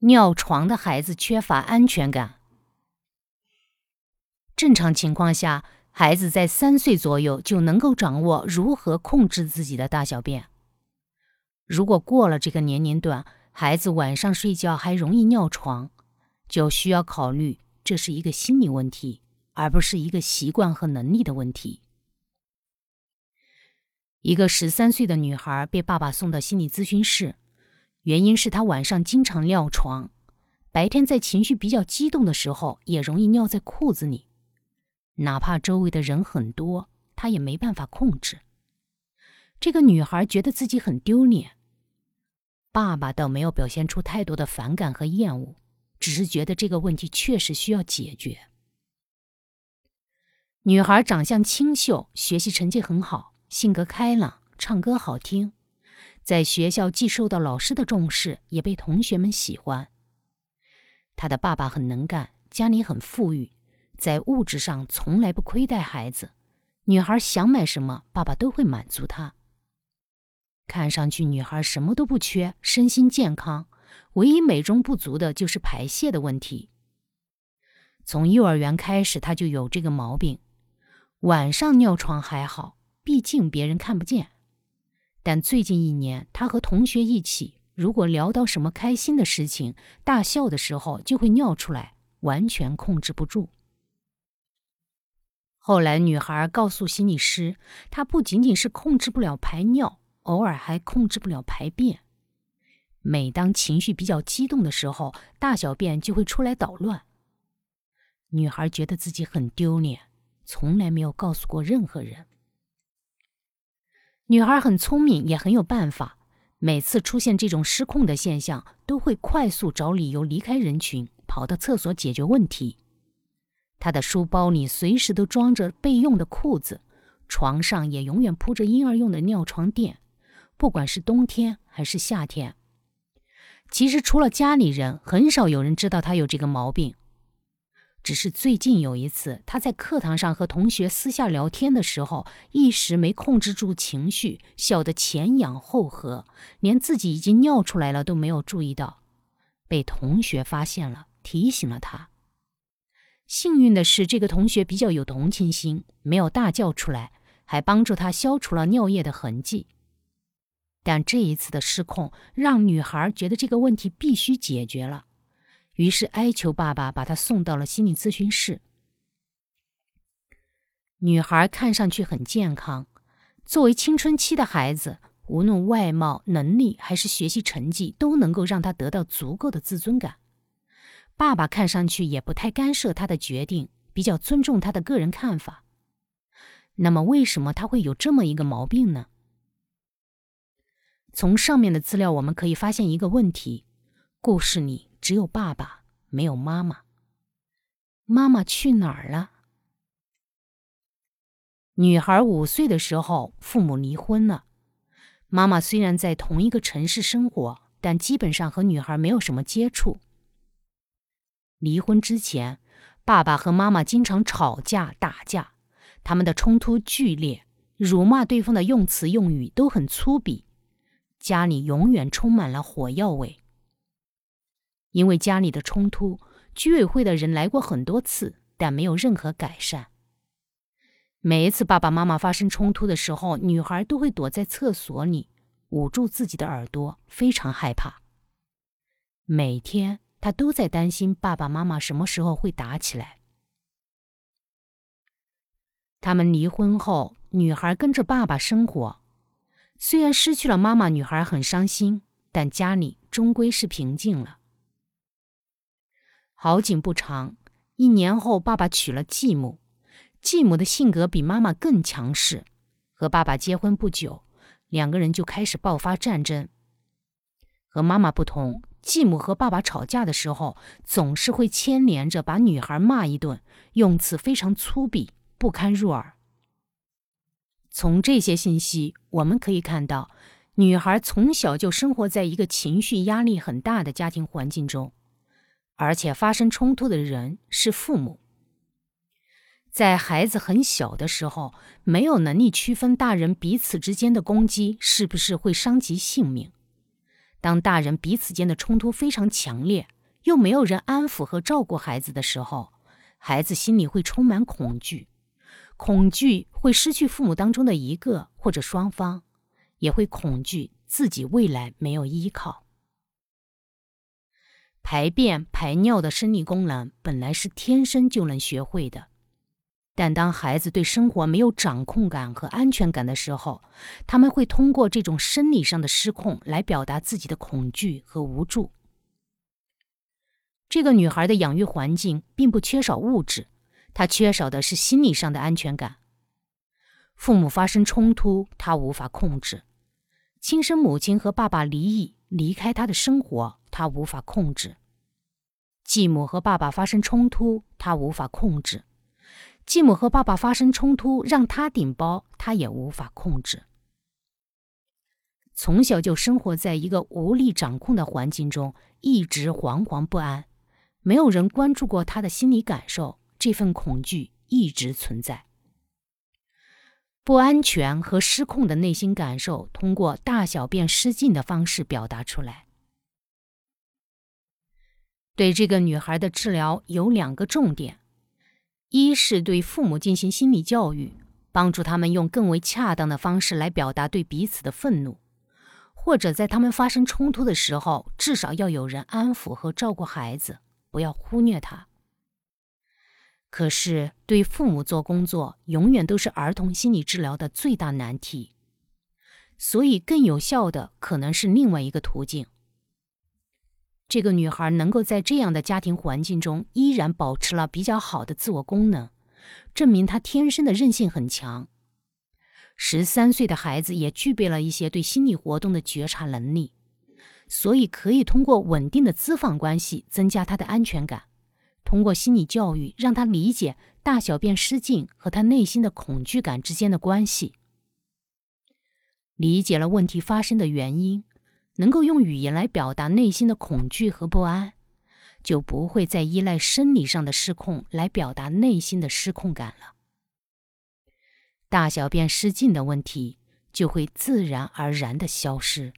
尿床的孩子缺乏安全感。正常情况下，孩子在三岁左右就能够掌握如何控制自己的大小便。如果过了这个年龄段，孩子晚上睡觉还容易尿床，就需要考虑这是一个心理问题，而不是一个习惯和能力的问题。一个十三岁的女孩被爸爸送到心理咨询室。原因是他晚上经常尿床，白天在情绪比较激动的时候也容易尿在裤子里，哪怕周围的人很多，他也没办法控制。这个女孩觉得自己很丢脸，爸爸倒没有表现出太多的反感和厌恶，只是觉得这个问题确实需要解决。女孩长相清秀，学习成绩很好，性格开朗，唱歌好听。在学校既受到老师的重视，也被同学们喜欢。他的爸爸很能干，家里很富裕，在物质上从来不亏待孩子。女孩想买什么，爸爸都会满足她。看上去女孩什么都不缺，身心健康，唯一美中不足的就是排泄的问题。从幼儿园开始，她就有这个毛病。晚上尿床还好，毕竟别人看不见。但最近一年，他和同学一起，如果聊到什么开心的事情，大笑的时候就会尿出来，完全控制不住。后来，女孩告诉心理师，她不仅仅是控制不了排尿，偶尔还控制不了排便。每当情绪比较激动的时候，大小便就会出来捣乱。女孩觉得自己很丢脸，从来没有告诉过任何人。女孩很聪明，也很有办法。每次出现这种失控的现象，都会快速找理由离开人群，跑到厕所解决问题。她的书包里随时都装着备用的裤子，床上也永远铺着婴儿用的尿床垫，不管是冬天还是夏天。其实除了家里人，很少有人知道她有这个毛病。只是最近有一次，他在课堂上和同学私下聊天的时候，一时没控制住情绪，笑得前仰后合，连自己已经尿出来了都没有注意到，被同学发现了，提醒了他。幸运的是，这个同学比较有同情心，没有大叫出来，还帮助他消除了尿液的痕迹。但这一次的失控，让女孩觉得这个问题必须解决了。于是哀求爸爸把她送到了心理咨询室。女孩看上去很健康，作为青春期的孩子，无论外貌、能力还是学习成绩，都能够让她得到足够的自尊感。爸爸看上去也不太干涉她的决定，比较尊重她的个人看法。那么，为什么她会有这么一个毛病呢？从上面的资料我们可以发现一个问题：故事里。只有爸爸，没有妈妈。妈妈去哪儿了？女孩五岁的时候，父母离婚了。妈妈虽然在同一个城市生活，但基本上和女孩没有什么接触。离婚之前，爸爸和妈妈经常吵架打架，他们的冲突剧烈，辱骂对方的用词用语都很粗鄙，家里永远充满了火药味。因为家里的冲突，居委会的人来过很多次，但没有任何改善。每一次爸爸妈妈发生冲突的时候，女孩都会躲在厕所里，捂住自己的耳朵，非常害怕。每天她都在担心爸爸妈妈什么时候会打起来。他们离婚后，女孩跟着爸爸生活，虽然失去了妈妈，女孩很伤心，但家里终归是平静了。好景不长，一年后，爸爸娶了继母。继母的性格比妈妈更强势。和爸爸结婚不久，两个人就开始爆发战争。和妈妈不同，继母和爸爸吵架的时候，总是会牵连着把女孩骂一顿，用词非常粗鄙，不堪入耳。从这些信息，我们可以看到，女孩从小就生活在一个情绪压力很大的家庭环境中。而且发生冲突的人是父母。在孩子很小的时候，没有能力区分大人彼此之间的攻击是不是会伤及性命，当大人彼此间的冲突非常强烈，又没有人安抚和照顾孩子的时候，孩子心里会充满恐惧，恐惧会失去父母当中的一个或者双方，也会恐惧自己未来没有依靠。排便、排尿的生理功能本来是天生就能学会的。但当孩子对生活没有掌控感和安全感的时候，他们会通过这种生理上的失控来表达自己的恐惧和无助。这个女孩的养育环境并不缺少物质，她缺少的是心理上的安全感。父母发生冲突，她无法控制；亲生母亲和爸爸离异，离开他的生活，他无法控制；继母和爸爸发生冲突，他无法控制。继母和爸爸发生冲突，让他顶包，他也无法控制。从小就生活在一个无力掌控的环境中，一直惶惶不安，没有人关注过他的心理感受，这份恐惧一直存在。不安全和失控的内心感受，通过大小便失禁的方式表达出来。对这个女孩的治疗有两个重点。一是对父母进行心理教育，帮助他们用更为恰当的方式来表达对彼此的愤怒，或者在他们发生冲突的时候，至少要有人安抚和照顾孩子，不要忽略他。可是，对父母做工作，永远都是儿童心理治疗的最大难题，所以更有效的可能是另外一个途径。这个女孩能够在这样的家庭环境中依然保持了比较好的自我功能，证明她天生的韧性很强。十三岁的孩子也具备了一些对心理活动的觉察能力，所以可以通过稳定的资访关系增加他的安全感，通过心理教育让他理解大小便失禁和他内心的恐惧感之间的关系，理解了问题发生的原因。能够用语言来表达内心的恐惧和不安，就不会再依赖生理上的失控来表达内心的失控感了。大小便失禁的问题就会自然而然的消失。